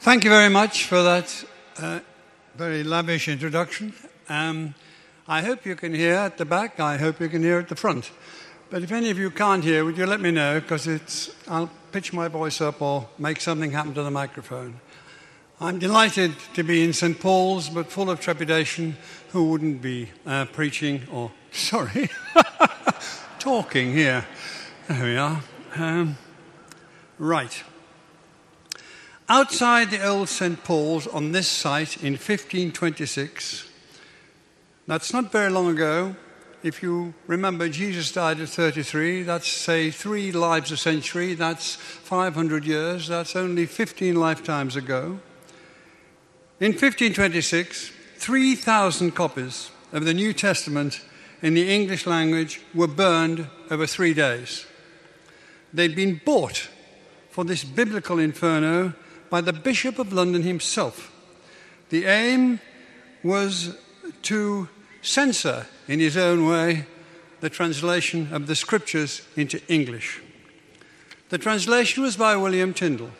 Thank you very much for that uh, very lavish introduction. Um, I hope you can hear at the back. I hope you can hear at the front. But if any of you can't hear, would you let me know? Because it's I'll pitch my voice up or make something happen to the microphone. I'm delighted to be in St. Paul's, but full of trepidation. Who wouldn't be uh, preaching or, sorry, talking here? There we are. Um, right. Outside the old St. Paul's on this site in 1526, that's not very long ago. If you remember, Jesus died at 33. That's, say, three lives a century. That's 500 years. That's only 15 lifetimes ago. In 1526, 3,000 copies of the New Testament in the English language were burned over three days. They'd been bought for this biblical inferno by the Bishop of London himself. The aim was to censor, in his own way, the translation of the scriptures into English. The translation was by William Tyndale,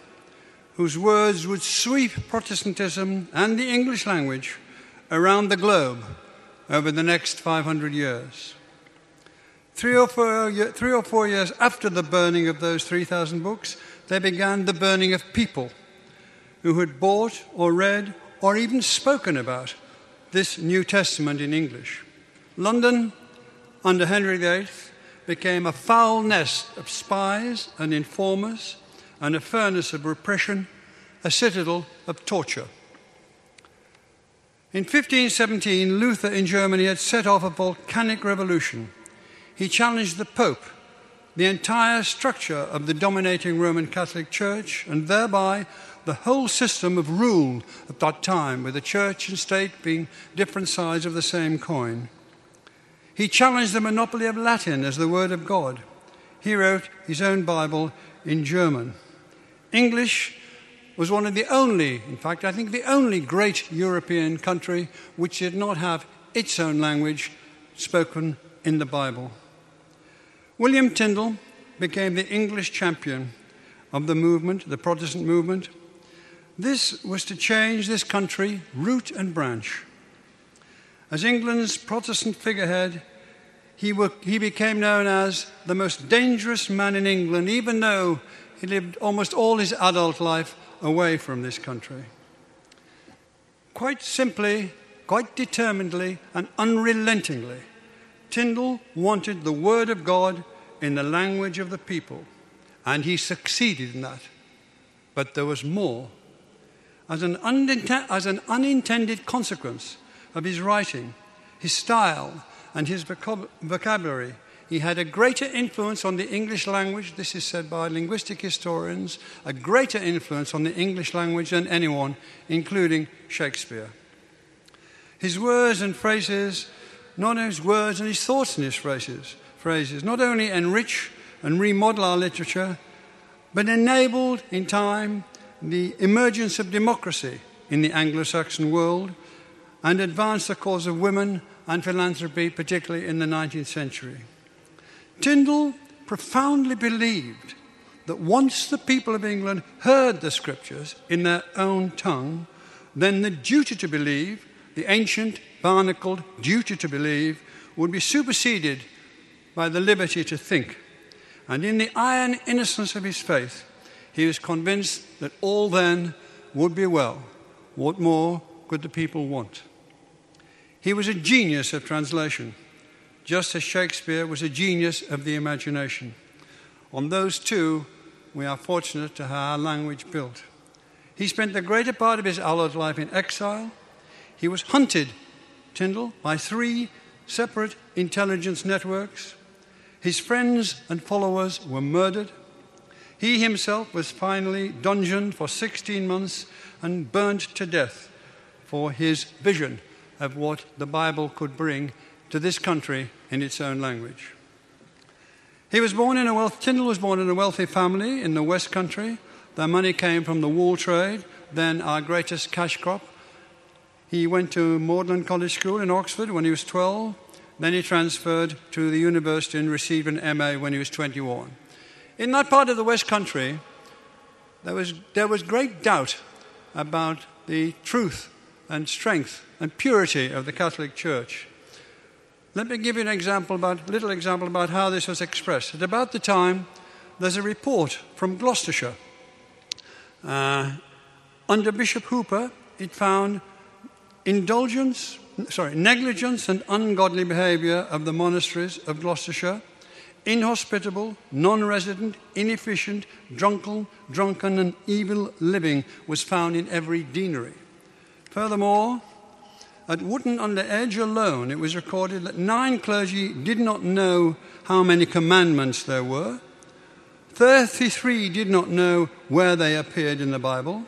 whose words would sweep Protestantism and the English language around the globe over the next 500 years. Three or, four, three or four years after the burning of those 3,000 books, they began the burning of people who had bought or read or even spoken about this New Testament in English. London, under Henry VIII, became a foul nest of spies and informers and a furnace of repression, a citadel of torture. In 1517, Luther in Germany had set off a volcanic revolution. He challenged the Pope, the entire structure of the dominating Roman Catholic Church, and thereby the whole system of rule at that time, with the church and state being different sides of the same coin. He challenged the monopoly of Latin as the Word of God. He wrote his own Bible in German. English was one of the only, in fact, I think the only great European country which did not have its own language spoken in the Bible. William Tyndale became the English champion of the movement, the Protestant movement, this was to change this country root and branch. As England's Protestant figurehead, he, were, he became known as the most dangerous man in England, even though he lived almost all his adult life away from this country. Quite simply, quite determinedly, and unrelentingly, Tyndale wanted the Word of God in the language of the people, and he succeeded in that. But there was more as an, as an unintended consequence of his writing, his style, and his vocabulary. He had a greater influence on the English language, this is said by linguistic historians, a greater influence on the English language than anyone, including Shakespeare. His words and phrases, not only his words and his thoughts and his phrases, phrases not only enrich and remodel our literature, but enabled in time the emergence of democracy in the Anglo Saxon world and advanced the cause of women and philanthropy, particularly in the 19th century. Tyndale profoundly believed that once the people of England heard the scriptures in their own tongue, then the duty to believe, the ancient, barnacled duty to believe, would be superseded by the liberty to think. And in the iron innocence of his faith, he was convinced that all then would be well. What more could the people want? He was a genius of translation, just as Shakespeare was a genius of the imagination. On those two, we are fortunate to have our language built. He spent the greater part of his adult life in exile. He was hunted, Tyndale, by three separate intelligence networks. His friends and followers were murdered. He himself was finally dungeoned for 16 months and burnt to death for his vision of what the Bible could bring to this country in its own language. He was born in a wealth, Tyndale was born in a wealthy family in the West Country. Their money came from the wool trade, then our greatest cash crop. He went to Magdalen College School in Oxford when he was 12. Then he transferred to the university and received an MA when he was 21. In that part of the West Country, there was, there was great doubt about the truth and strength and purity of the Catholic Church. Let me give you an example about, little example about how this was expressed. At about the time, there's a report from Gloucestershire. Uh, under Bishop Hooper, it found indulgence, sorry, negligence and ungodly behavior of the monasteries of Gloucestershire, inhospitable, non resident, inefficient, drunken, drunken, and evil living was found in every deanery. Furthermore, at Wotton under Edge alone, it was recorded that nine clergy did not know how many commandments there were. 33 did not know where they appeared in the Bible.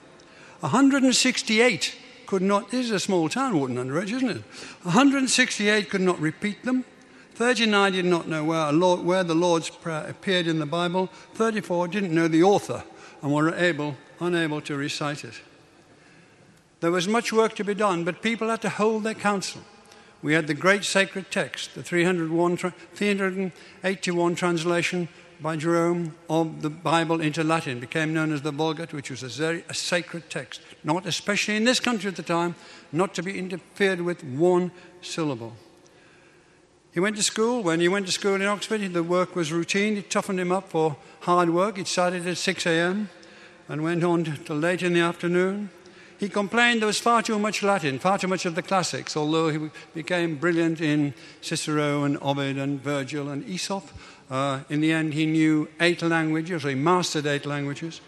168 could not, this is a small town, Wotton under Edge, isn't it? 168 could not repeat them. 39 did not know where, Lord, where the Lord's Prayer appeared in the Bible. 34 didn't know the author and were able, unable to recite it. There was much work to be done, but people had to hold their counsel. We had the great sacred text, the 301, 381 translation by Jerome of the Bible into Latin, became known as the Vulgate, which was a, very, a sacred text, not especially in this country at the time, not to be interfered with one syllable. He went to school. When he went to school in Oxford, the work was routine. It toughened him up for hard work. It started at 6 a.m. and went on till late in the afternoon. He complained there was far too much Latin, far too much of the classics, although he became brilliant in Cicero and Ovid and Virgil and Aesop. Uh, in the end, he knew eight languages, he mastered eight languages.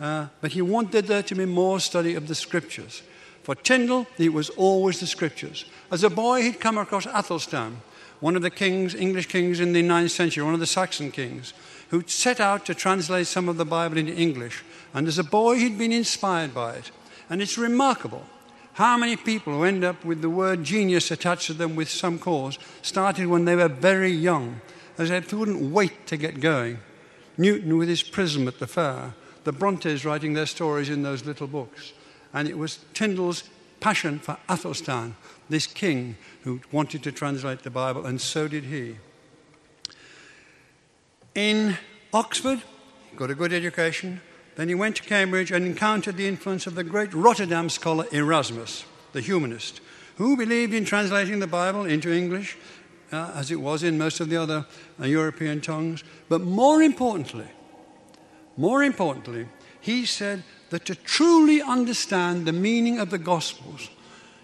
Uh, but he wanted there to be more study of the scriptures. For Tyndale, it was always the scriptures. As a boy, he'd come across Athelstan, one of the kings, English kings in the 9th century, one of the Saxon kings, who set out to translate some of the Bible into English. And as a boy, he'd been inspired by it. And it's remarkable how many people who end up with the word genius attached to them with some cause started when they were very young, as if they wouldn't wait to get going. Newton with his prism at the fair, the Brontes writing their stories in those little books. And it was Tyndale's passion for Athelstan, this king who wanted to translate the Bible, and so did he. In Oxford, got a good education, then he went to Cambridge and encountered the influence of the great Rotterdam scholar Erasmus, the humanist, who believed in translating the Bible into English, uh, as it was in most of the other uh, European tongues. But more importantly, more importantly, he said that to truly understand the meaning of the Gospels,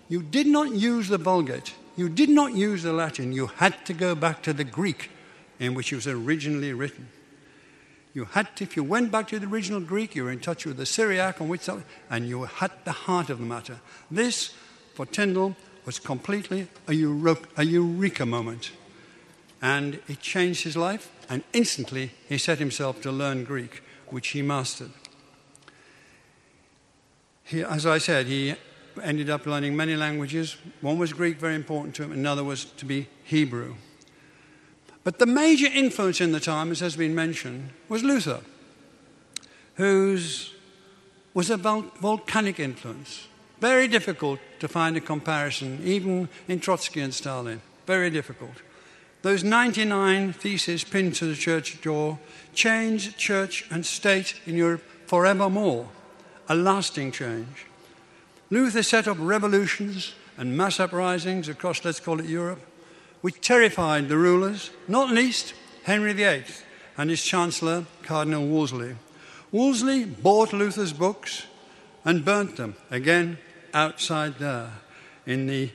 you did not use the Vulgate, you did not use the Latin, you had to go back to the Greek in which it was originally written. You had to, if you went back to the original Greek, you were in touch with the Syriac on which, and you had the heart of the matter. This, for Tyndale, was completely a eureka moment. And it changed his life, and instantly he set himself to learn Greek, which he mastered. He, as I said, he ended up learning many languages. One was Greek, very important to him, another was to be Hebrew. But the major influence in the time, as has been mentioned, was Luther, whose was a volcanic influence. Very difficult to find a comparison, even in Trotsky and Stalin. Very difficult. Those 99 theses pinned to the church door changed church and state in Europe forevermore, a lasting change. Luther set up revolutions and mass uprisings across, let's call it Europe which terrified the rulers, not least Henry VIII and his Chancellor, Cardinal Wolsey. Wolsey bought Luther's books and burnt them, again outside there, in the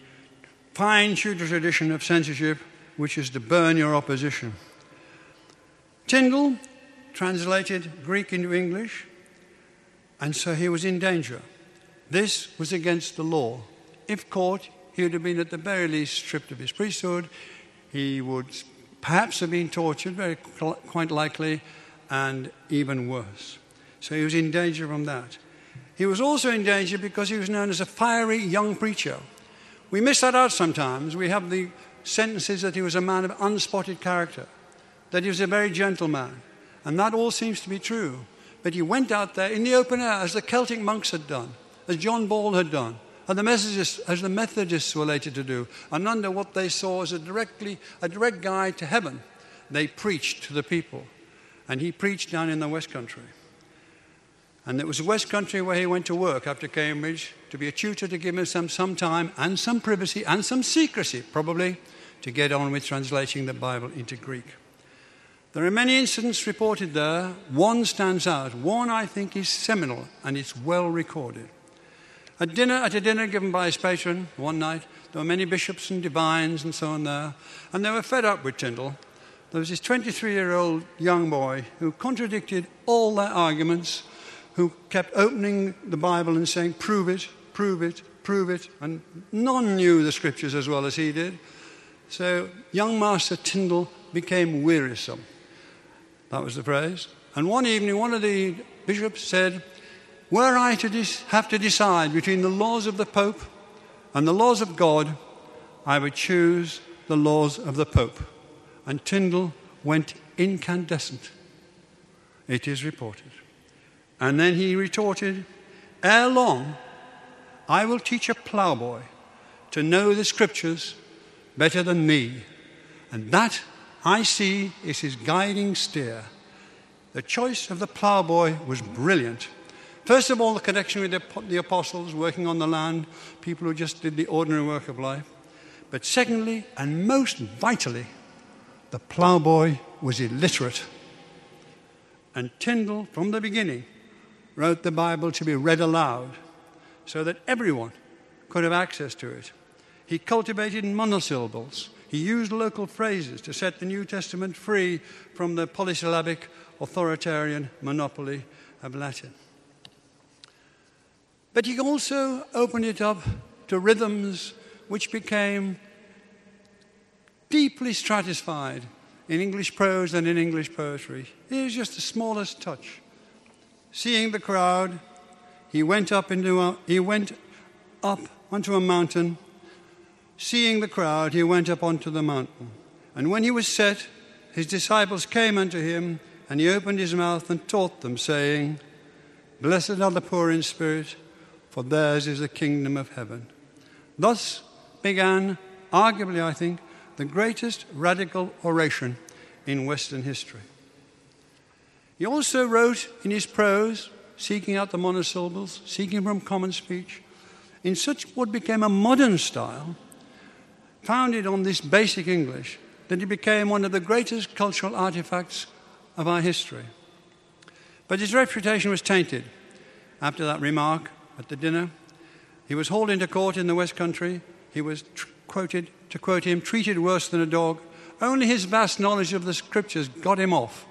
fine Tudor tradition of censorship, which is to burn your opposition. Tyndale translated Greek into English, and so he was in danger. This was against the law. If caught, he would have been at the very least stripped of his priesthood. He would perhaps have been tortured, very quite likely, and even worse. So he was in danger from that. He was also in danger because he was known as a fiery young preacher. We miss that out sometimes. We have the sentences that he was a man of unspotted character, that he was a very gentle man. And that all seems to be true. But he went out there in the open air, as the Celtic monks had done, as John Ball had done, and the Methodists, as the Methodists were later to do, and under what they saw as a, directly, a direct guide to heaven, they preached to the people. And he preached down in the West Country. And it was the West Country where he went to work after Cambridge to be a tutor to give him some, some time and some privacy and some secrecy, probably, to get on with translating the Bible into Greek. There are many incidents reported there. One stands out. One, I think, is seminal and it's well recorded. At dinner, at a dinner given by his patron one night, there were many bishops and divines and so on there, and they were fed up with Tyndale. There was this 23 year old young boy who contradicted all their arguments, who kept opening the Bible and saying, Prove it, prove it, prove it, and none knew the scriptures as well as he did. So young Master Tyndale became wearisome. That was the phrase. And one evening, one of the bishops said, Were I to have to decide between the laws of the Pope and the laws of God, I would choose the laws of the Pope. And Tyndale went incandescent. It is reported. And then he retorted, Ere long, I will teach a ploughboy to know the scriptures better than me. And that I see is his guiding steer. The choice of the ploughboy was brilliant. First of all, the connection with the, the, apostles working on the land, people who just did the ordinary work of life. But secondly, and most vitally, the ploughboy was illiterate. And Tyndale, from the beginning, wrote the Bible to be read aloud so that everyone could have access to it. He cultivated monosyllables. He used local phrases to set the New Testament free from the polysyllabic authoritarian monopoly of Latin. But he also opened it up to rhythms which became deeply stratified in English prose and in English poetry. Here's just the smallest touch. Seeing the crowd, he went up into a, he went up onto a mountain Seeing the crowd, he went up onto the mountain. And when he was set, his disciples came unto him, and he opened his mouth and taught them, saying, Blessed are the poor in spirit, for theirs is the kingdom of heaven. Thus began, arguably, I think, the greatest radical oration in Western history. He also wrote in his prose, seeking out the monosyllables, seeking from common speech, in such what became a modern style founded on this basic English that it became one of the greatest cultural artifacts of our history. But his reputation was tainted after that remark at the dinner. He was hauled into court in the West Country. He was tr- quoted, to quote him, treated worse than a dog. Only his vast knowledge of the scriptures got him off.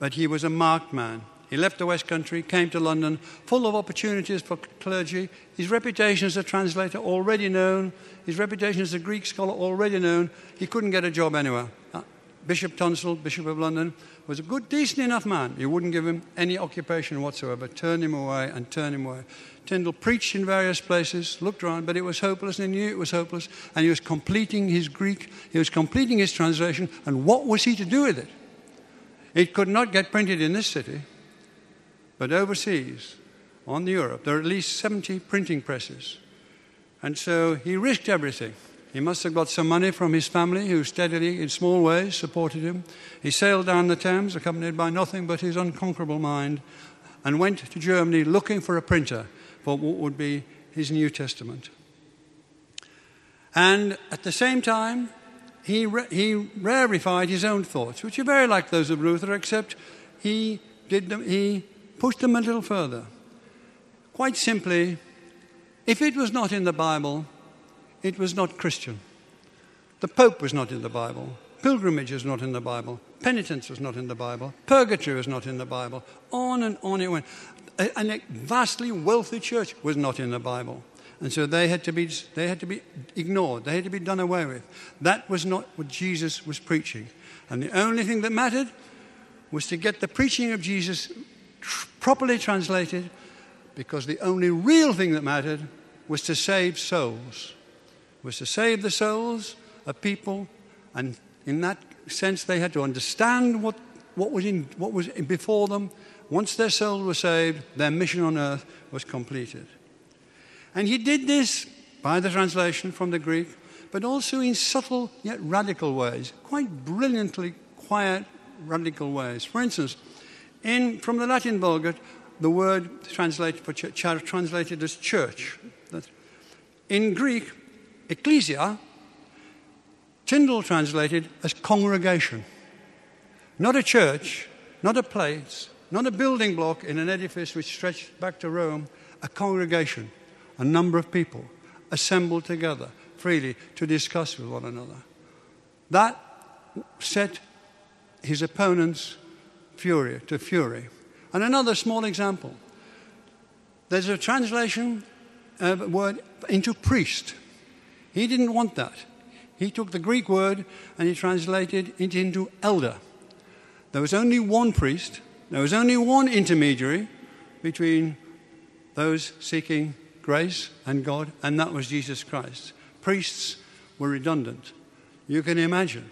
But he was a marked man. He left the West Country, came to London, full of opportunities for clergy. His reputation as a translator already known, his reputation as a Greek scholar already known. He couldn't get a job anywhere. Uh, Bishop Tunstall, Bishop of London, was a good, decent enough man. You wouldn't give him any occupation whatsoever, turn him away and turn him away. Tyndale preached in various places, looked around, but it was hopeless, and he knew it was hopeless, and he was completing his Greek, he was completing his translation, and what was he to do with it? It could not get printed in this city. But overseas, on the Europe, there are at least 70 printing presses. And so he risked everything. He must have got some money from his family, who steadily, in small ways, supported him. He sailed down the Thames, accompanied by nothing but his unconquerable mind, and went to Germany looking for a printer for what would be his New Testament. And at the same time, he, re- he rarefied his own thoughts, which are very like those of Luther, except he, did them, he push them a little further. Quite simply, if it was not in the Bible, it was not Christian. The Pope was not in the Bible. Pilgrimage is not in the Bible. Penitence was not in the Bible. Purgatory was not in the Bible. On and on it went. A, a vastly wealthy church was not in the Bible. And so they had, to be, they had to be ignored. They had to be done away with. That was not what Jesus was preaching. And the only thing that mattered was to get the preaching of Jesus properly translated because the only real thing that mattered was to save souls, was to save the souls of people, and in that sense they had to understand what, what, was, in, what was before them. Once their souls were saved, their mission on earth was completed. And he did this by the translation from the Greek, but also in subtle yet radical ways, quite brilliantly quiet, radical ways. For instance, in, from the Latin Vulgate, the word translated, for church, translated as church. In Greek, ecclesia, Tyndale translated as congregation. Not a church, not a place, not a building block in an edifice which stretched back to Rome, a congregation, a number of people assembled together freely to discuss with one another. That set his opponents fury to fury. And another small example. There's a translation of a word into priest. He didn't want that. He took the Greek word and he translated it into elder. There was only one priest, there was only one intermediary between those seeking grace and God, and that was Jesus Christ. Priests were redundant. You can imagine.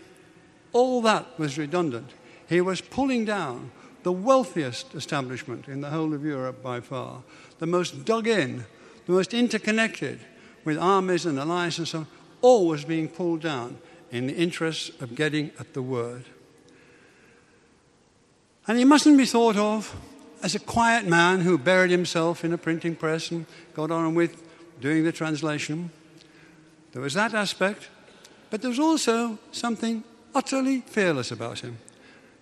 All that was redundant. He was pulling down the wealthiest establishment in the whole of Europe by far, the most dug in, the most interconnected with armies and alliances and so on, all was being pulled down in the interest of getting at the word. And he mustn't be thought of as a quiet man who buried himself in a printing press and got on with doing the translation. There was that aspect, but there was also something utterly fearless about him.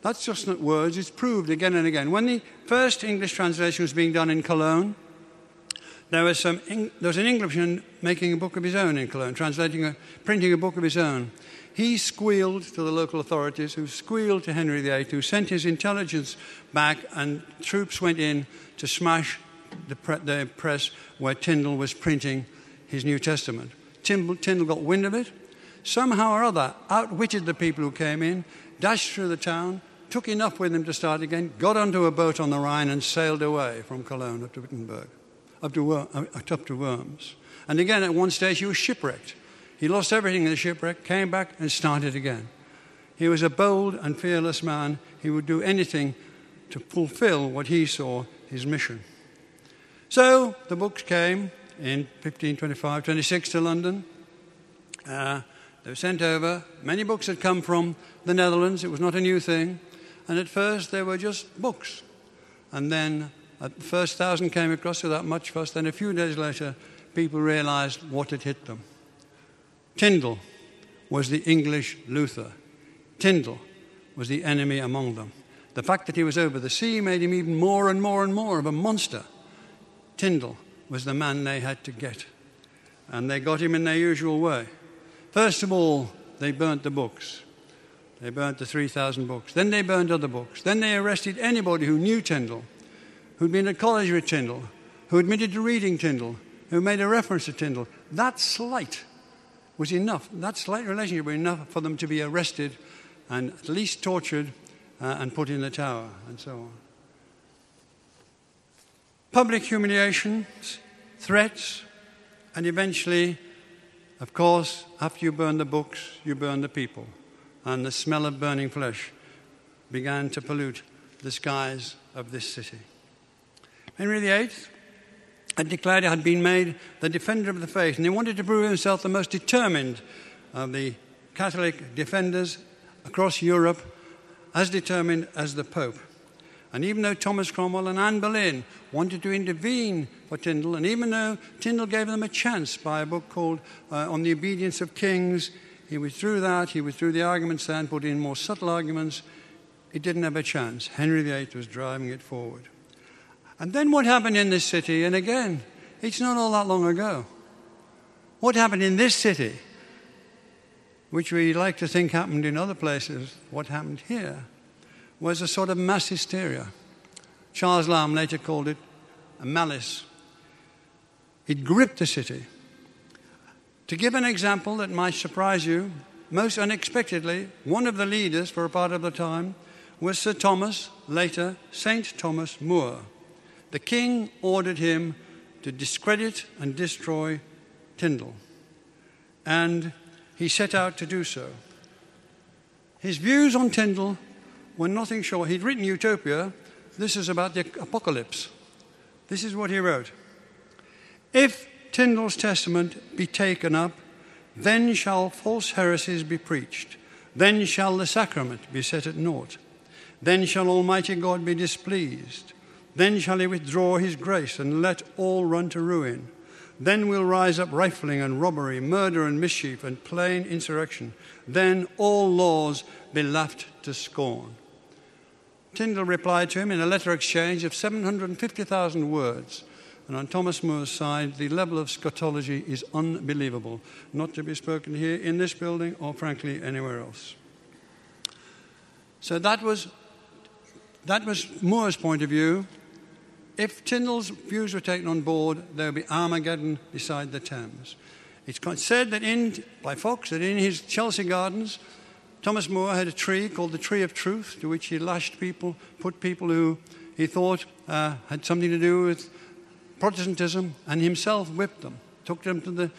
That's just not words, it's proved again and again. When the first English translation was being done in Cologne, there was, some, there was an Englishman making a book of his own in Cologne, translating a, printing a book of his own. He squealed to the local authorities, who squealed to Henry VIII, who sent his intelligence back, and troops went in to smash the, pre- the press where Tyndale was printing his New Testament. Tyndale, Tyndale got wind of it, somehow or other outwitted the people who came in, dashed through the town, took enough with him to start again, got onto a boat on the Rhine, and sailed away from Cologne up to Wittenberg, up to, up to Worms. And again, at one stage, he was shipwrecked. He lost everything in the shipwreck, came back, and started again. He was a bold and fearless man. He would do anything to fulfill what he saw his mission. So the books came in 1525 26 to London. Uh, they were sent over. Many books had come from the Netherlands. It was not a new thing. And at first, they were just books. And then, the first thousand came across without much fuss. Then, a few days later, people realized what had hit them. Tyndale was the English Luther. Tyndale was the enemy among them. The fact that he was over the sea made him even more and more and more of a monster. Tyndale was the man they had to get. And they got him in their usual way. First of all, they burnt the books. They burnt the 3,000 books. Then they burned other books. Then they arrested anybody who knew Tyndale, who'd been at college with Tyndale, who admitted to reading Tyndale, who made a reference to Tyndale, that slight was enough. That slight relationship was enough for them to be arrested and at least tortured uh, and put in the tower and so on. Public humiliations, threats, and eventually, of course, after you burn the books, you burn the people. And the smell of burning flesh began to pollute the skies of this city. Henry VIII had declared he had been made the defender of the faith, and he wanted to prove himself the most determined of the Catholic defenders across Europe, as determined as the Pope. And even though Thomas Cromwell and Anne Boleyn wanted to intervene for Tyndale, and even though Tyndale gave them a chance by a book called uh, On the Obedience of Kings, he withdrew that, he withdrew the arguments there and put in more subtle arguments. It didn't have a chance. Henry VIII was driving it forward. And then what happened in this city, and again, it's not all that long ago. What happened in this city, which we like to think happened in other places, what happened here, was a sort of mass hysteria. Charles Lamb later called it a malice. It gripped the city. To give an example that might surprise you, most unexpectedly, one of the leaders for a part of the time was Sir Thomas, later St. Thomas More the king ordered him to discredit and destroy Tyndale, And he set out to do so. His views on Tyndale were nothing short. He'd written Utopia. This is about the apocalypse. This is what he wrote If Tyndale's testament be taken up, then shall false heresies be preached. Then shall the sacrament be set at naught. Then shall Almighty God be displeased. Then shall he withdraw his grace and let all run to ruin. Then will rise up rifling and robbery, murder and mischief, and plain insurrection. Then all laws be laughed to scorn. Tyndale replied to him in a letter exchange of 750,000 words. And on Thomas More's side, the level of scatology is unbelievable, not to be spoken here in this building or, frankly, anywhere else. So that was, that was More's point of view. If Tyndale's views were taken on board, there would be Armageddon beside the Thames. It's said that in, by Foxe that in his Chelsea gardens, Thomas More had a tree called the Tree of Truth, to which he lashed people, put people who he thought uh, had something to do with Protestantism, and himself whipped them, took them to the,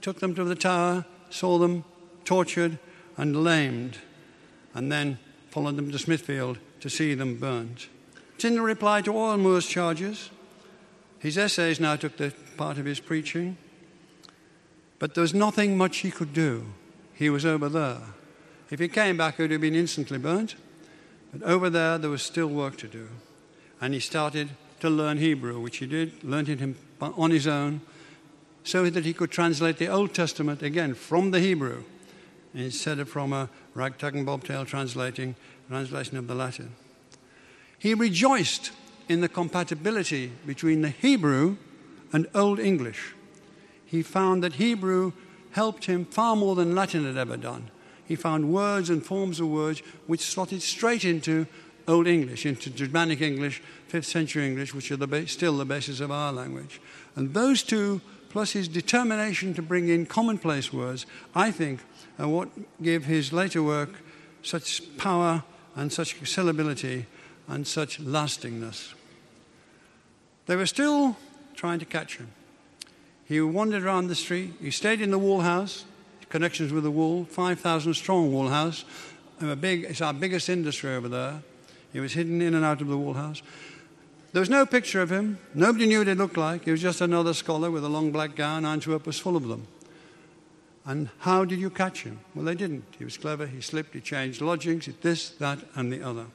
took them to the tower, saw them tortured and lamed, and then followed them to Smithfield to see them burnt. Tyndale replied to all More's charges. His essays now took the part of his preaching, but there was nothing much he could do. He was over there. If he came back, he would have been instantly burnt. But over there, there was still work to do. And he started to learn Hebrew, which he did, learned it on his own, so that he could translate the Old Testament again from the Hebrew instead of from a ragtag and bobtail translating translation of the Latin. He rejoiced in the compatibility between the Hebrew and Old English. He found that Hebrew helped him far more than Latin had ever done. He found words and forms of words which slotted straight into Old English, into Germanic English, 5th century English, which are the still the basis of our language. And those two, plus his determination to bring in commonplace words, I think, are what give his later work such power and such sellability and such lastingness. They were still trying to catch him. He wandered around the street. He stayed in the Wool House, connections with the wool, 5,000 strong wool house. Big, it's our biggest industry over there. He was hidden in and out of the wool house. There was no picture of him. Nobody knew what he looked like. He was just another scholar with a long black gown. Antwerp was full of them. And how did you catch him? Well, they didn't. He was clever. He slipped. He changed lodgings. He This, that, and the other.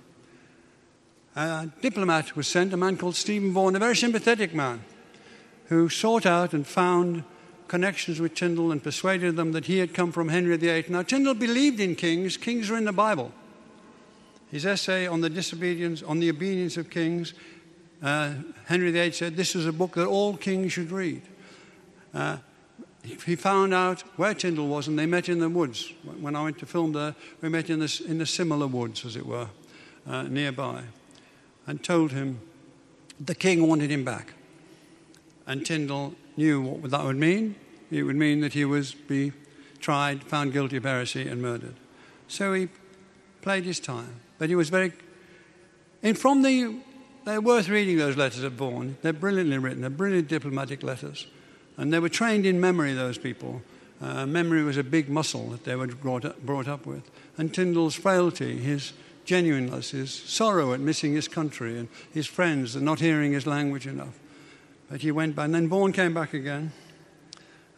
A diplomat was sent, a man called Stephen Vaughan, a very sympathetic man, who sought out and found connections with Tyndale and persuaded them that he had come from Henry VIII. Now, Tyndale believed in kings. Kings are in the Bible. His essay on the disobedience, on the obedience of kings, uh, Henry VIII said this is a book that all kings should read. Uh, he found out where Tyndale was, and they met in the woods. When I went to film there, we met in the, in the similar woods, as it were, uh, nearby, and told him the king wanted him back. And Tyndale knew what that would mean. It would mean that he was be tried, found guilty of heresy, and murdered. So he played his time. But he was very. And from the. They're worth reading those letters of Vaughan. They're brilliantly written, they're brilliant diplomatic letters. And they were trained in memory, those people. Uh, memory was a big muscle that they were brought up, brought up with. And Tyndale's frailty, his genuineness, his sorrow at missing his country, and his friends and not hearing his language enough. But he went back. And then Vaughan came back again.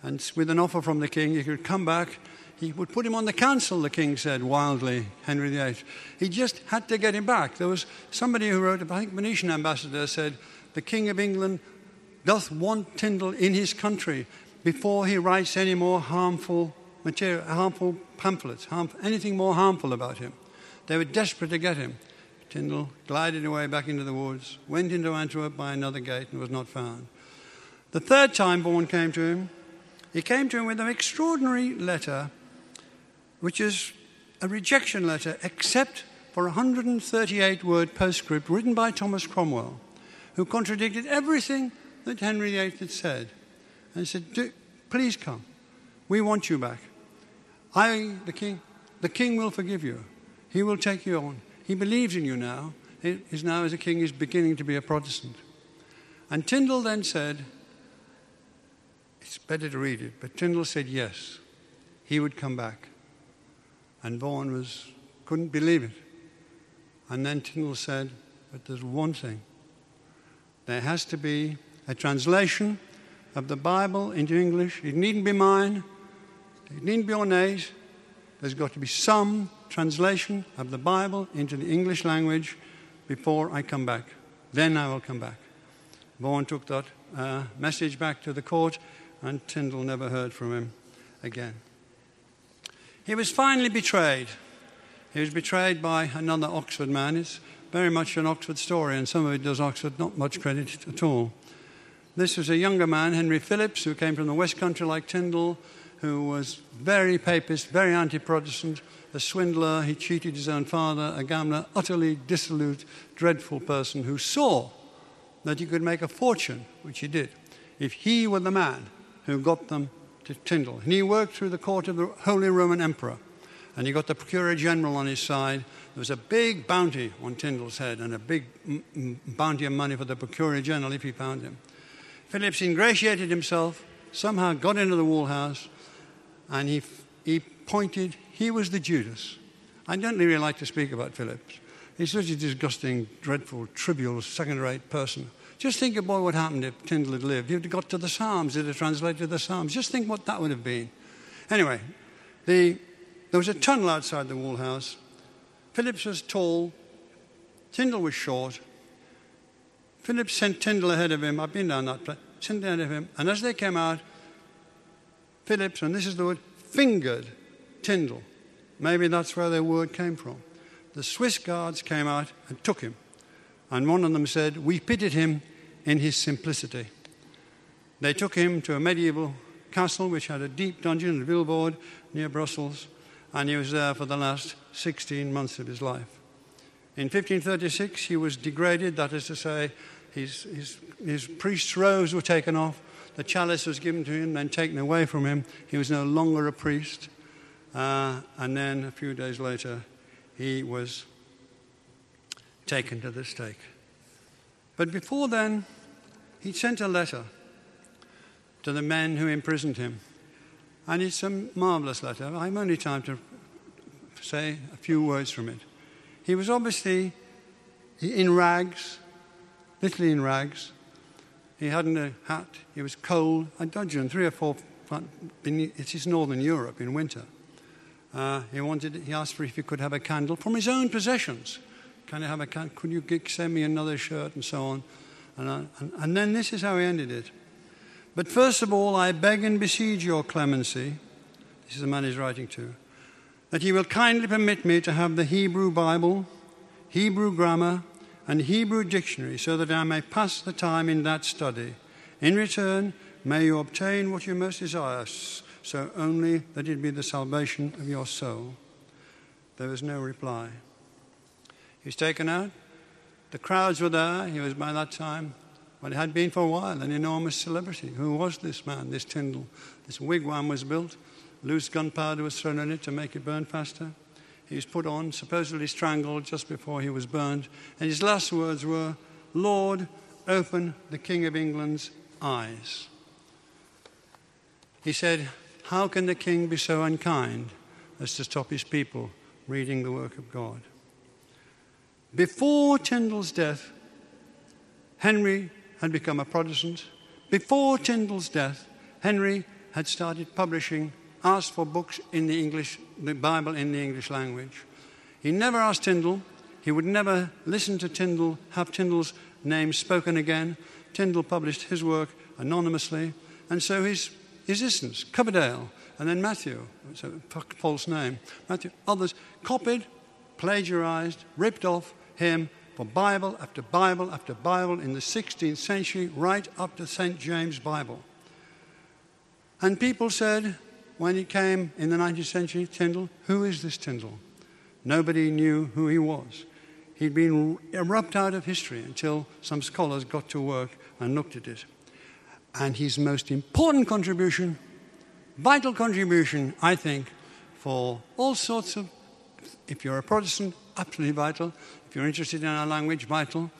And with an offer from the king, he could come back he would put him on the council, the king said wildly, Henry VIII. He just had to get him back. There was somebody who wrote, I think Venetian ambassador said, the King of England doth want Tyndale in his country before he writes any more harmful material, harmful pamphlets, harmful, anything more harmful about him. They were desperate to get him. Tyndale glided away back into the woods, went into Antwerp by another gate, and was not found. The third time Vaughan came to him, he came to him with an extraordinary letter which is a rejection letter, except for a 138 word postscript written by Thomas Cromwell, who contradicted everything that Henry VIII had said. And said, Please come. We want you back. I, the king, the king will forgive you. He will take you on. He believes in you now. He is now, as a king, is beginning to be a Protestant. And Tyndale then said, It's better to read it, but Tyndale said yes, he would come back. And Vaughan was, couldn't believe it. And then Tyndale said, But there's one thing. There has to be a translation of the Bible into English. It needn't be mine, it needn't be ornate. There's got to be some translation of the Bible into the English language before I come back. then I will come back. Vaughan took that uh, message back to the court, and Tyndale never heard from him again. He was finally betrayed. He was betrayed by another Oxford man. It's very much an Oxford story, and some of it does Oxford not much credit at all. This was a younger man, Henry Phillips, who came from the West Country like Tyndale, who was very papist, very anti Protestant, a swindler. He cheated his own father, a gambler, utterly dissolute, dreadful person who saw that he could make a fortune, which he did, if he were the man who got them to Tyndale. And he worked through the court of the Holy Roman Emperor, and he got the Procurator General on his side. There was a big bounty on Tyndale's head and a big m- bounty of money for the Procurator General if he found him. Phillips ingratiated himself, somehow got into the wool house, and he, he pointed, he was the Judas. I don't really like to speak about Phillips. He's such a disgusting, dreadful, trivial, second rate person. Just think about what happened if Tyndale had lived. He'd have got to the Psalms, he'd have translated the Psalms. Just think what that would have been. Anyway, the, there was a tunnel outside the wool house. Phillips was tall, Tyndale was short. Phillips sent Tyndale ahead of him. I've been down that place. Sent ahead of him. And as they came out, Phillips, and this is the word, fingered Tyndale. Maybe that's where their word came from. The Swiss guards came out and took him. And one of them said, We pitied him in his simplicity. They took him to a medieval castle which had a deep dungeon and a Vilvoorde near Brussels, and he was there for the last 16 months of his life. In 1536, he was degraded, that is to say, his, his, his priest's robes were taken off, the chalice was given to him, then taken away from him. He was no longer a priest. Uh, and then a few days later, he was taken to the stake. But before then, he sent a letter to the men who imprisoned him. And it's a marvelous letter. I'm only time to say a few words from it. He was obviously in rags, literally in rags. He hadn't a hat. He was cold. I dudgeon, three or four. It's northern Europe in winter. Uh, he wanted. He asked for if he could have a candle from his own possessions. Can I have a candle? Could you send me another shirt and so on? And, I, and, and then this is how he ended it. But first of all, I beg and beseech your clemency. This is the man he's writing to. That you will kindly permit me to have the Hebrew Bible, Hebrew grammar, and Hebrew dictionary so that I may pass the time in that study. In return, may you obtain what you most desire so only that it be the salvation of your soul. There was no reply. He was taken out. The crowds were there. He was by that time, well, it had been for a while, an enormous celebrity. Who was this man, this Tyndale? This wigwam was built. Loose gunpowder was thrown in it to make it burn faster. He was put on, supposedly strangled just before he was burned. And his last words were, Lord, open the King of England's eyes. He said, how can the king be so unkind as to stop his people reading the work of God? Before Tyndale's death, Henry had become a Protestant. Before Tyndale's death, Henry had started publishing, asked for books in the English, the Bible in the English language. He never asked Tyndale. He would never listen to Tyndale, have Tyndale's name spoken again. Tyndale published his work anonymously, and so his existence. Coverdale, and then Matthew, it's a false name. Matthew, others copied, plagiarized, ripped off him for Bible after Bible after Bible in the 16th century, right up to St. James' Bible. And people said, when he came in the 19th century, Tyndale, who is this Tyndale? Nobody knew who he was. He'd been erupted out of history until some scholars got to work and looked at it. And his most important contribution, vital contribution, I think, for all sorts of, if you're a Protestant, absolutely vital. If you're interested in our language, vital.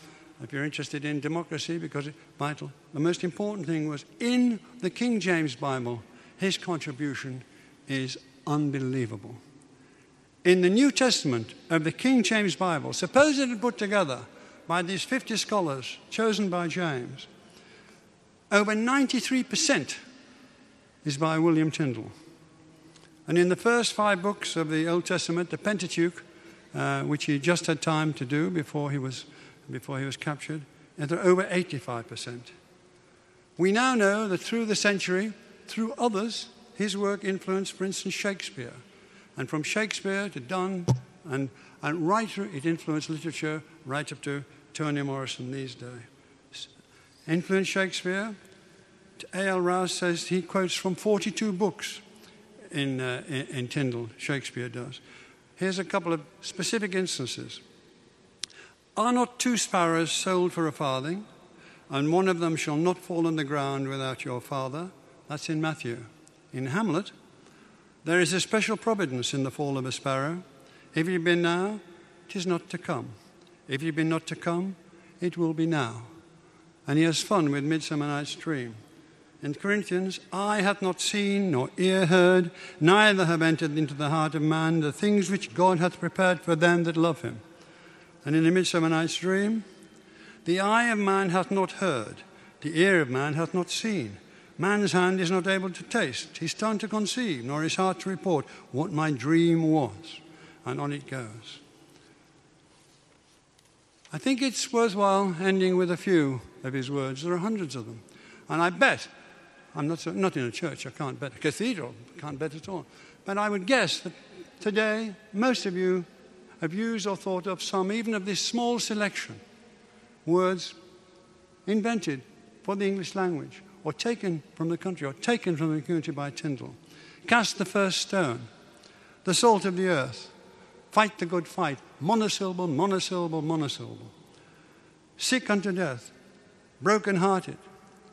If you're interested in democracy, because it's vital. The most important thing was in the King James Bible, his contribution is unbelievable. In the New Testament of the King James Bible, supposedly put together by these 50 scholars chosen by James, over 93% is by William Tyndale. And in the first five books of the Old Testament, the Pentateuch, uh, which he just had time to do before he was, before he was captured, they're over 85%. We now know that through the century, through others, his work influenced, for instance, Shakespeare. And from Shakespeare to Donne, and, and through, it influenced literature right up to Toni Morrison these days. Influenced Shakespeare. A.L. Rowse says he quotes from 42 books in, uh, in, in Tyndale, Shakespeare does. Here's a couple of specific instances. Are not two sparrows sold for a farthing, and one of them shall not fall on the ground without your father? That's in Matthew. In Hamlet, there is a special providence in the fall of a sparrow. If it be now, tis not to come. If it be not to come, it will be now. And he has fun with Midsummer Night's Dream. In Corinthians, I hath not seen, nor ear heard, neither have entered into the heart of man the things which God hath prepared for them that love him. And in the Midsummer Night's Dream, the eye of man hath not heard, the ear of man hath not seen. Man's hand is not able to taste, his tongue to conceive, nor his heart to report what my dream was. And on it goes. I think it's worthwhile ending with a few of his words. There are hundreds of them. And I bet, I'm not, not in a church, I can't bet, a cathedral, I can't bet at all. But I would guess that today, most of you have used or thought of some, even of this small selection, words invented for the English language, or taken from the country, or taken from the community by Tyndale. Cast the first stone, the salt of the earth, fight the good fight, monosyllable, monosyllable, monosyllable. Sick unto death, broken hearted,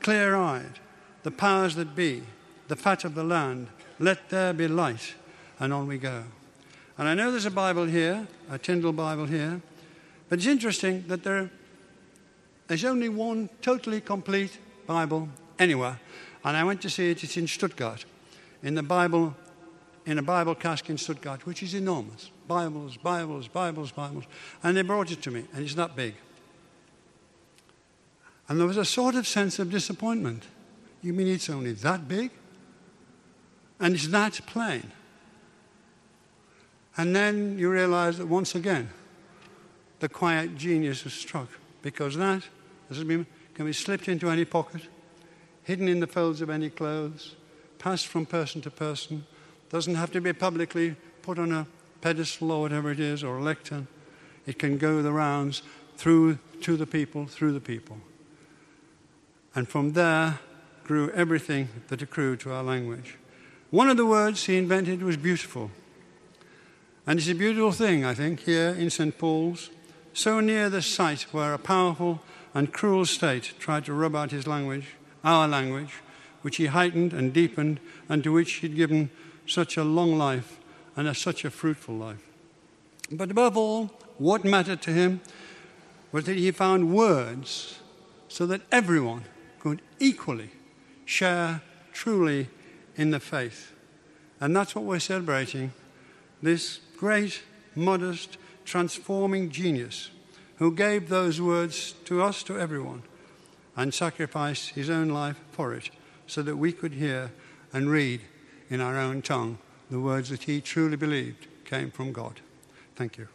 clear eyed, the powers that be, the fat of the land, let there be light, and on we go. And I know there's a Bible here, a Tyndale Bible here, but it's interesting that there, there's only one totally complete Bible anywhere. And I went to see it, it's in Stuttgart, in the Bible, in a Bible cask in Stuttgart, which is enormous. Bibles, Bibles, Bibles, Bibles. And they brought it to me, and it's that big. And there was a sort of sense of disappointment. You mean it's only that big? And it's that plain. And then you realize that once again, the quiet genius has struck because that been, can be slipped into any pocket, hidden in the folds of any clothes, passed from person to person, doesn't have to be publicly put on a pedestal or whatever it is, or a lectern. It can go the rounds through to the people, through the people. And from there grew everything that accrued to our language. One of the words he invented was beautiful. And it's a beautiful thing, I think, here in St. Paul's, so near the site where a powerful and cruel state tried to rub out his language, our language, which he heightened and deepened, and to which he'd given such a long life and a, such a fruitful life. But above all, what mattered to him was that he found words so that everyone could equally share truly in the faith. And that's what we're celebrating this great, modest, transforming genius who gave those words to us, to everyone, and sacrificed his own life for it so that we could hear and read in our own tongue the words that he truly believed came from God. Thank you.